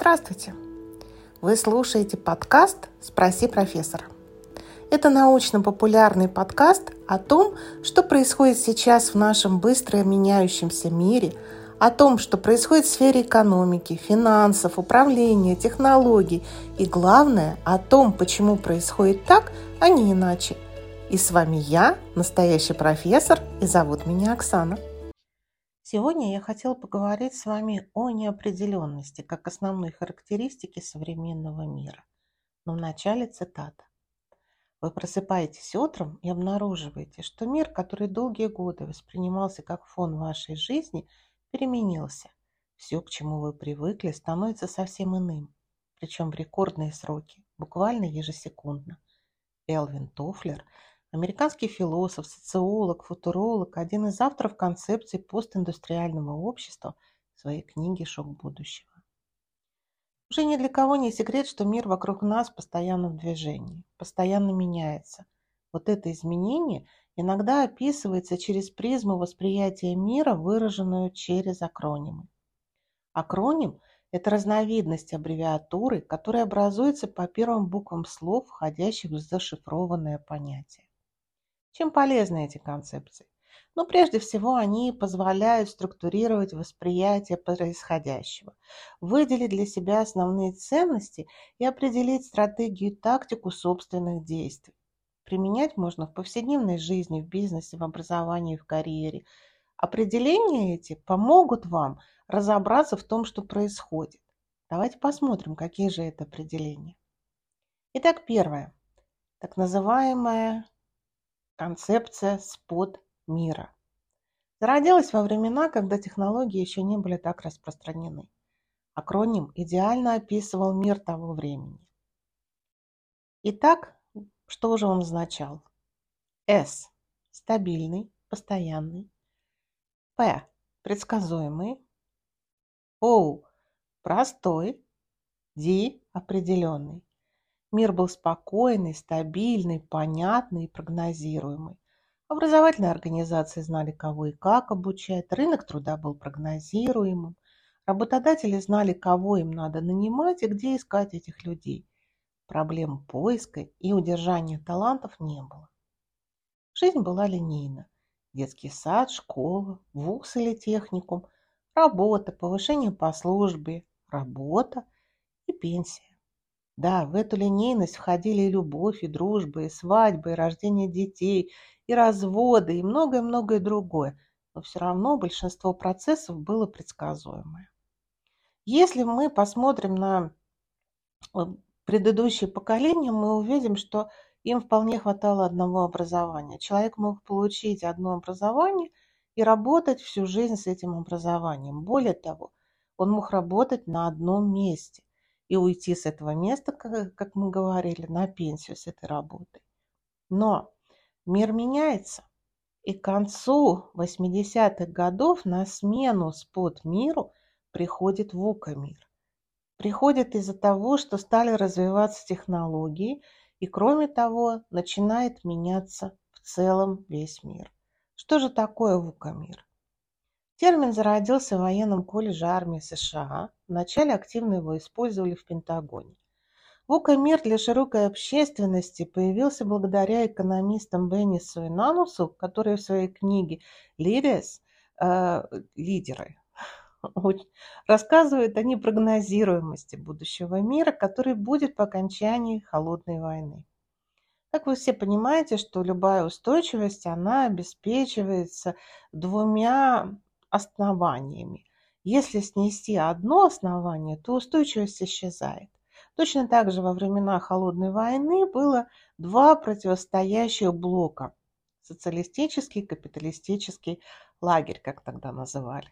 Здравствуйте! Вы слушаете подкаст «Спроси профессора». Это научно-популярный подкаст о том, что происходит сейчас в нашем быстро меняющемся мире, о том, что происходит в сфере экономики, финансов, управления, технологий и, главное, о том, почему происходит так, а не иначе. И с вами я, настоящий профессор, и зовут меня Оксана. Сегодня я хотела поговорить с вами о неопределенности как основной характеристике современного мира. Но вначале цитата. Вы просыпаетесь утром и обнаруживаете, что мир, который долгие годы воспринимался как фон вашей жизни, переменился. Все, к чему вы привыкли, становится совсем иным, причем в рекордные сроки, буквально ежесекундно. Элвин Тофлер – Американский философ, социолог, футуролог, один из авторов концепции постиндустриального общества в своей книге «Шок будущего». Уже ни для кого не секрет, что мир вокруг нас постоянно в движении, постоянно меняется. Вот это изменение иногда описывается через призму восприятия мира, выраженную через акронимы. Акроним – это разновидность аббревиатуры, которая образуется по первым буквам слов, входящих в зашифрованное понятие. Чем полезны эти концепции? Но прежде всего они позволяют структурировать восприятие происходящего, выделить для себя основные ценности и определить стратегию и тактику собственных действий. Применять можно в повседневной жизни, в бизнесе, в образовании, в карьере. Определения эти помогут вам разобраться в том, что происходит. Давайте посмотрим, какие же это определения. Итак, первое. Так называемая Концепция спот мира. Зародилась во времена, когда технологии еще не были так распространены. Акроним идеально описывал мир того времени. Итак, что же он означал? S – стабильный, постоянный. P – предсказуемый. O – простой. D – определенный. Мир был спокойный, стабильный, понятный и прогнозируемый. Образовательные организации знали, кого и как обучать, рынок труда был прогнозируемым, работодатели знали, кого им надо нанимать и где искать этих людей. Проблем поиска и удержания талантов не было. Жизнь была линейна. Детский сад, школа, вуз или техникум, работа, повышение по службе, работа и пенсия. Да, в эту линейность входили и любовь, и дружба, и свадьбы, и рождение детей, и разводы, и многое-многое другое. Но все равно большинство процессов было предсказуемое. Если мы посмотрим на э, предыдущие поколения, мы увидим, что им вполне хватало одного образования. Человек мог получить одно образование и работать всю жизнь с этим образованием. Более того, он мог работать на одном месте и уйти с этого места, как мы говорили, на пенсию с этой работы. Но мир меняется. И к концу 80-х годов на смену спот миру приходит вука-мир. Приходит из-за того, что стали развиваться технологии, и кроме того, начинает меняться в целом весь мир. Что же такое вука-мир? Термин зародился в военном колледже армии США. Вначале активно его использовали в Пентагоне. ВУКа-мир для широкой общественности появился благодаря экономистам Беннису и Нанусу, которые в своей книге «Лидерс» э, «Лидеры» рассказывают о непрогнозируемости будущего мира, который будет по окончании холодной войны. Как вы все понимаете, что любая устойчивость, она обеспечивается двумя основаниями. Если снести одно основание, то устойчивость исчезает. Точно так же во времена Холодной войны было два противостоящих блока. Социалистический и капиталистический лагерь, как тогда называли.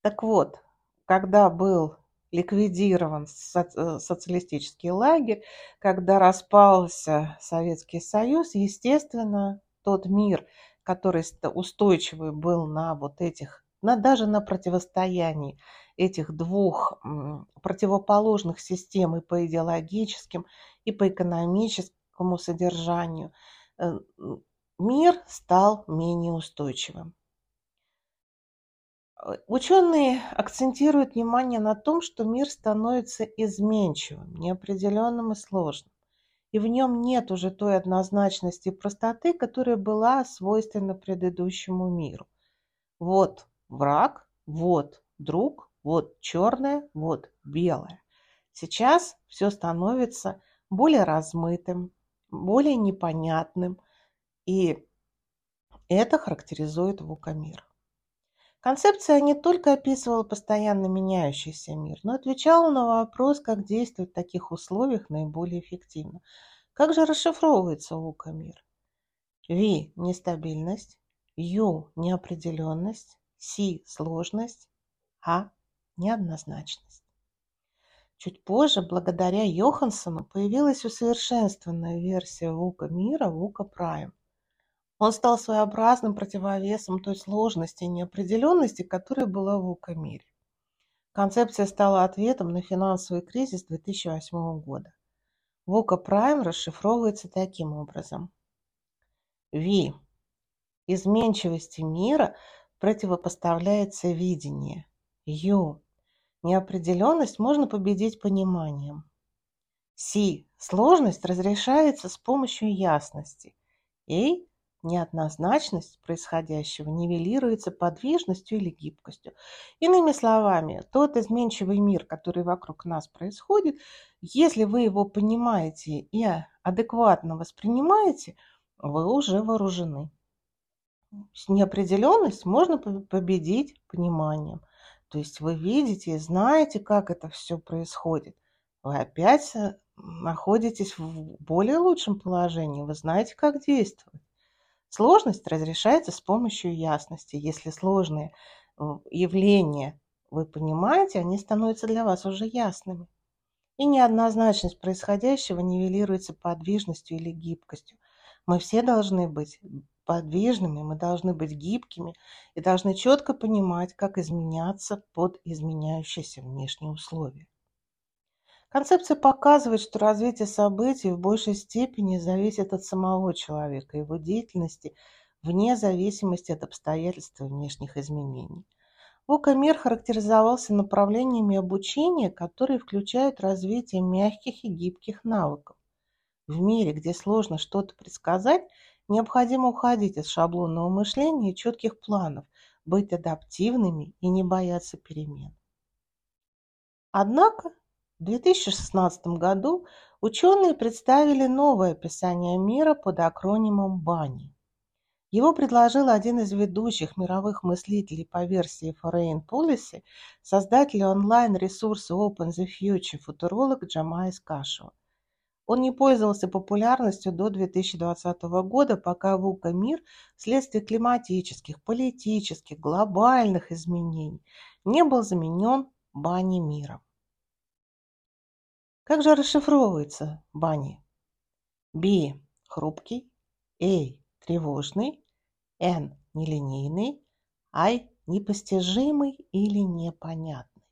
Так вот, когда был ликвидирован э, социалистический лагерь, когда распался Советский Союз, естественно, тот мир, который устойчивый был на вот этих, на, даже на противостоянии этих двух противоположных систем и по идеологическим, и по экономическому содержанию, э, мир стал менее устойчивым. Ученые акцентируют внимание на том, что мир становится изменчивым, неопределенным и сложным, и в нем нет уже той однозначности и простоты, которая была свойственна предыдущему миру. Вот враг, вот друг, вот черное, вот белое. Сейчас все становится более размытым, более непонятным, и это характеризует вукамир. Концепция не только описывала постоянно меняющийся мир, но отвечала на вопрос, как действовать в таких условиях наиболее эффективно. Как же расшифровывается вукамир? V – нестабильность, U – неопределенность, C – сложность, А – неоднозначность. Чуть позже, благодаря Йоханссону, появилась усовершенствованная версия Вука мира Вука Прайм. Он стал своеобразным противовесом той сложности и неопределенности, которая была в Вука мире. Концепция стала ответом на финансовый кризис 2008 года. Вука Прайм расшифровывается таким образом. V. Изменчивости мира противопоставляется видение. U. Неопределенность можно победить пониманием. Си. Сложность разрешается с помощью ясности. И неоднозначность происходящего нивелируется подвижностью или гибкостью. Иными словами, тот изменчивый мир, который вокруг нас происходит, если вы его понимаете и адекватно воспринимаете, вы уже вооружены. Неопределенность можно победить пониманием – то есть вы видите и знаете, как это все происходит. Вы опять э, находитесь в более лучшем положении, вы знаете, как действовать. Сложность разрешается с помощью ясности. Если сложные явления вы понимаете, они становятся для вас уже ясными. И неоднозначность происходящего нивелируется подвижностью или гибкостью. Мы все должны быть подвижными, мы должны быть гибкими и должны четко понимать, как изменяться под изменяющиеся внешние условия. Концепция показывает, что развитие событий в большей степени зависит от самого человека, его деятельности, вне зависимости от обстоятельств и внешних изменений. Вокамир характеризовался направлениями обучения, которые включают развитие мягких и гибких навыков. В мире, где сложно что-то предсказать, Необходимо уходить из шаблонного мышления и четких планов, быть адаптивными и не бояться перемен. Однако в 2016 году ученые представили новое описание мира под акронимом БАНИ. Его предложил один из ведущих мировых мыслителей по версии Foreign Policy, создатель онлайн-ресурса Open the Future, футуролог Джамайс Кашева. Он не пользовался популярностью до 2020 года, пока ВУКа-мир вследствие климатических, политических, глобальных изменений не был заменен Бани миром. Как же расшифровывается Бани? B – хрупкий, A – тревожный, N – нелинейный, I – непостижимый или непонятный.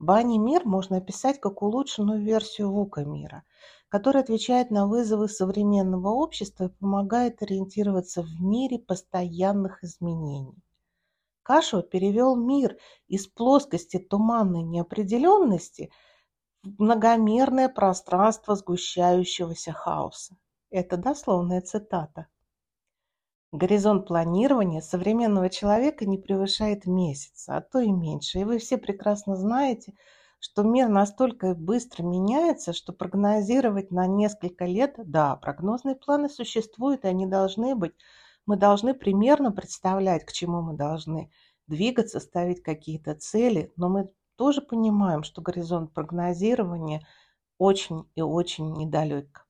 Бани мир можно описать как улучшенную версию Вука мира – который отвечает на вызовы современного общества и помогает ориентироваться в мире постоянных изменений. Кашева перевел мир из плоскости туманной неопределенности многомерное пространство сгущающегося хаоса. Это дословная цитата. Горизонт планирования современного человека не превышает месяца, а то и меньше. И вы все прекрасно знаете, что мир настолько быстро меняется, что прогнозировать на несколько лет, да, прогнозные планы существуют, и они должны быть. Мы должны примерно представлять, к чему мы должны двигаться, ставить какие-то цели, но мы тоже понимаем, что горизонт прогнозирования очень и очень недалек.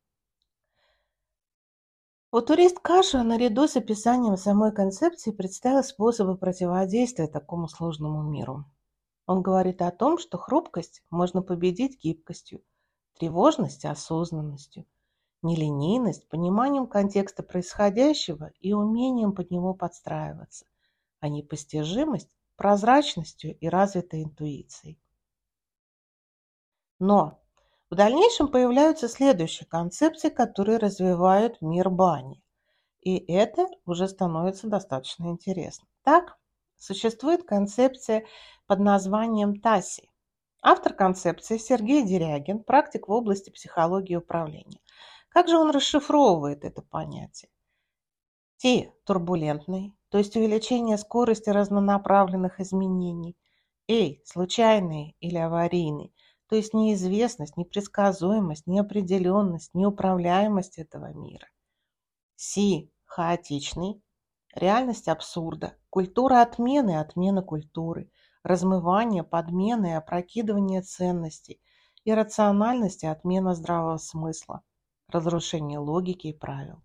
турист Каша наряду с описанием самой концепции представил способы противодействия такому сложному миру. Он говорит о том, что хрупкость можно победить гибкостью, тревожность – осознанностью, нелинейность – пониманием контекста происходящего и умением под него подстраиваться, а непостижимость – прозрачностью и развитой интуицией. Но в дальнейшем появляются следующие концепции, которые развивают мир бани. И это уже становится достаточно интересно. Так, существует концепция под названием ТАСИ. Автор концепции Сергей Дерягин, практик в области психологии и управления. Как же он расшифровывает это понятие? Т – турбулентный, то есть увеличение скорости разнонаправленных изменений. А – случайный или аварийный, то есть неизвестность, непредсказуемость, неопределенность, неуправляемость этого мира. Си – хаотичный, реальность абсурда, культура отмены, отмена культуры, размывание, подмена и опрокидывание ценностей, иррациональность и отмена здравого смысла, разрушение логики и правил.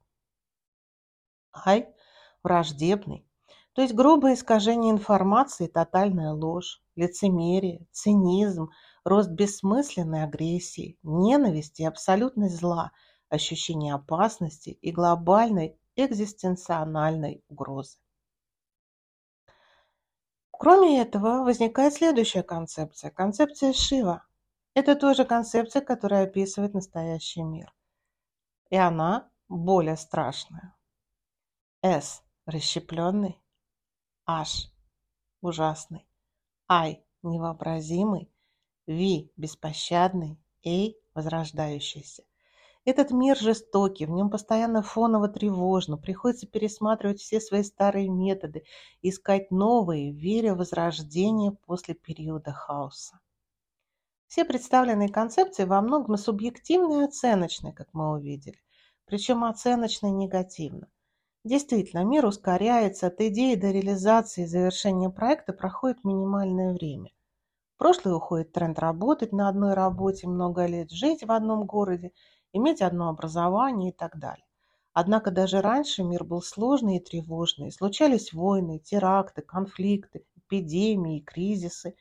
Ай – враждебный, то есть грубое искажение информации, тотальная ложь, лицемерие, цинизм – рост бессмысленной агрессии, ненависти и абсолютность зла, ощущение опасности и глобальной экзистенциональной угрозы. Кроме этого, возникает следующая концепция – концепция Шива. Это тоже концепция, которая описывает настоящий мир. И она более страшная. С – расщепленный, H – ужасный, I – невообразимый, Ви – беспощадный, Эй – возрождающийся. Этот мир жестокий, в нем постоянно фоново тревожно, приходится пересматривать все свои старые методы, искать новые, веря в возрождение после периода хаоса. Все представленные концепции во многом субъективны и оценочны, как мы увидели, причем оценочно негативно. Действительно, мир ускоряется, от идеи до реализации и завершения проекта проходит минимальное время – прошлое уходит тренд работать на одной работе много лет, жить в одном городе, иметь одно образование и так далее. Однако даже раньше мир был сложный и тревожный. Случались войны, теракты, конфликты, эпидемии, кризисы.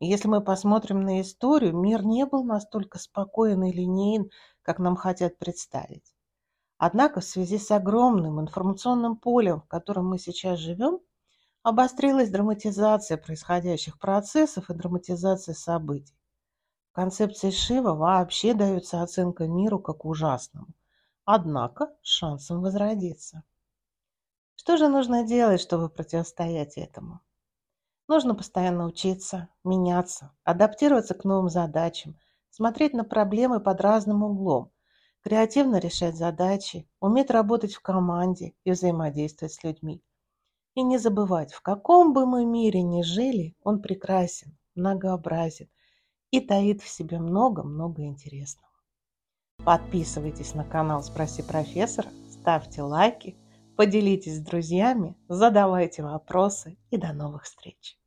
И если мы посмотрим на историю, мир не был настолько спокоен и линейен, как нам хотят представить. Однако в связи с огромным информационным полем, в котором мы сейчас живем, Обострилась драматизация происходящих процессов и драматизация событий. В концепции Шива вообще дается оценка миру как ужасному, однако с шансом возродиться. Что же нужно делать, чтобы противостоять этому? Нужно постоянно учиться, меняться, адаптироваться к новым задачам, смотреть на проблемы под разным углом, креативно решать задачи, уметь работать в команде и взаимодействовать с людьми. И не забывать, в каком бы мы мире ни жили, он прекрасен, многообразен и таит в себе много-много интересного. Подписывайтесь на канал «Спроси профессора», ставьте лайки, поделитесь с друзьями, задавайте вопросы и до новых встреч!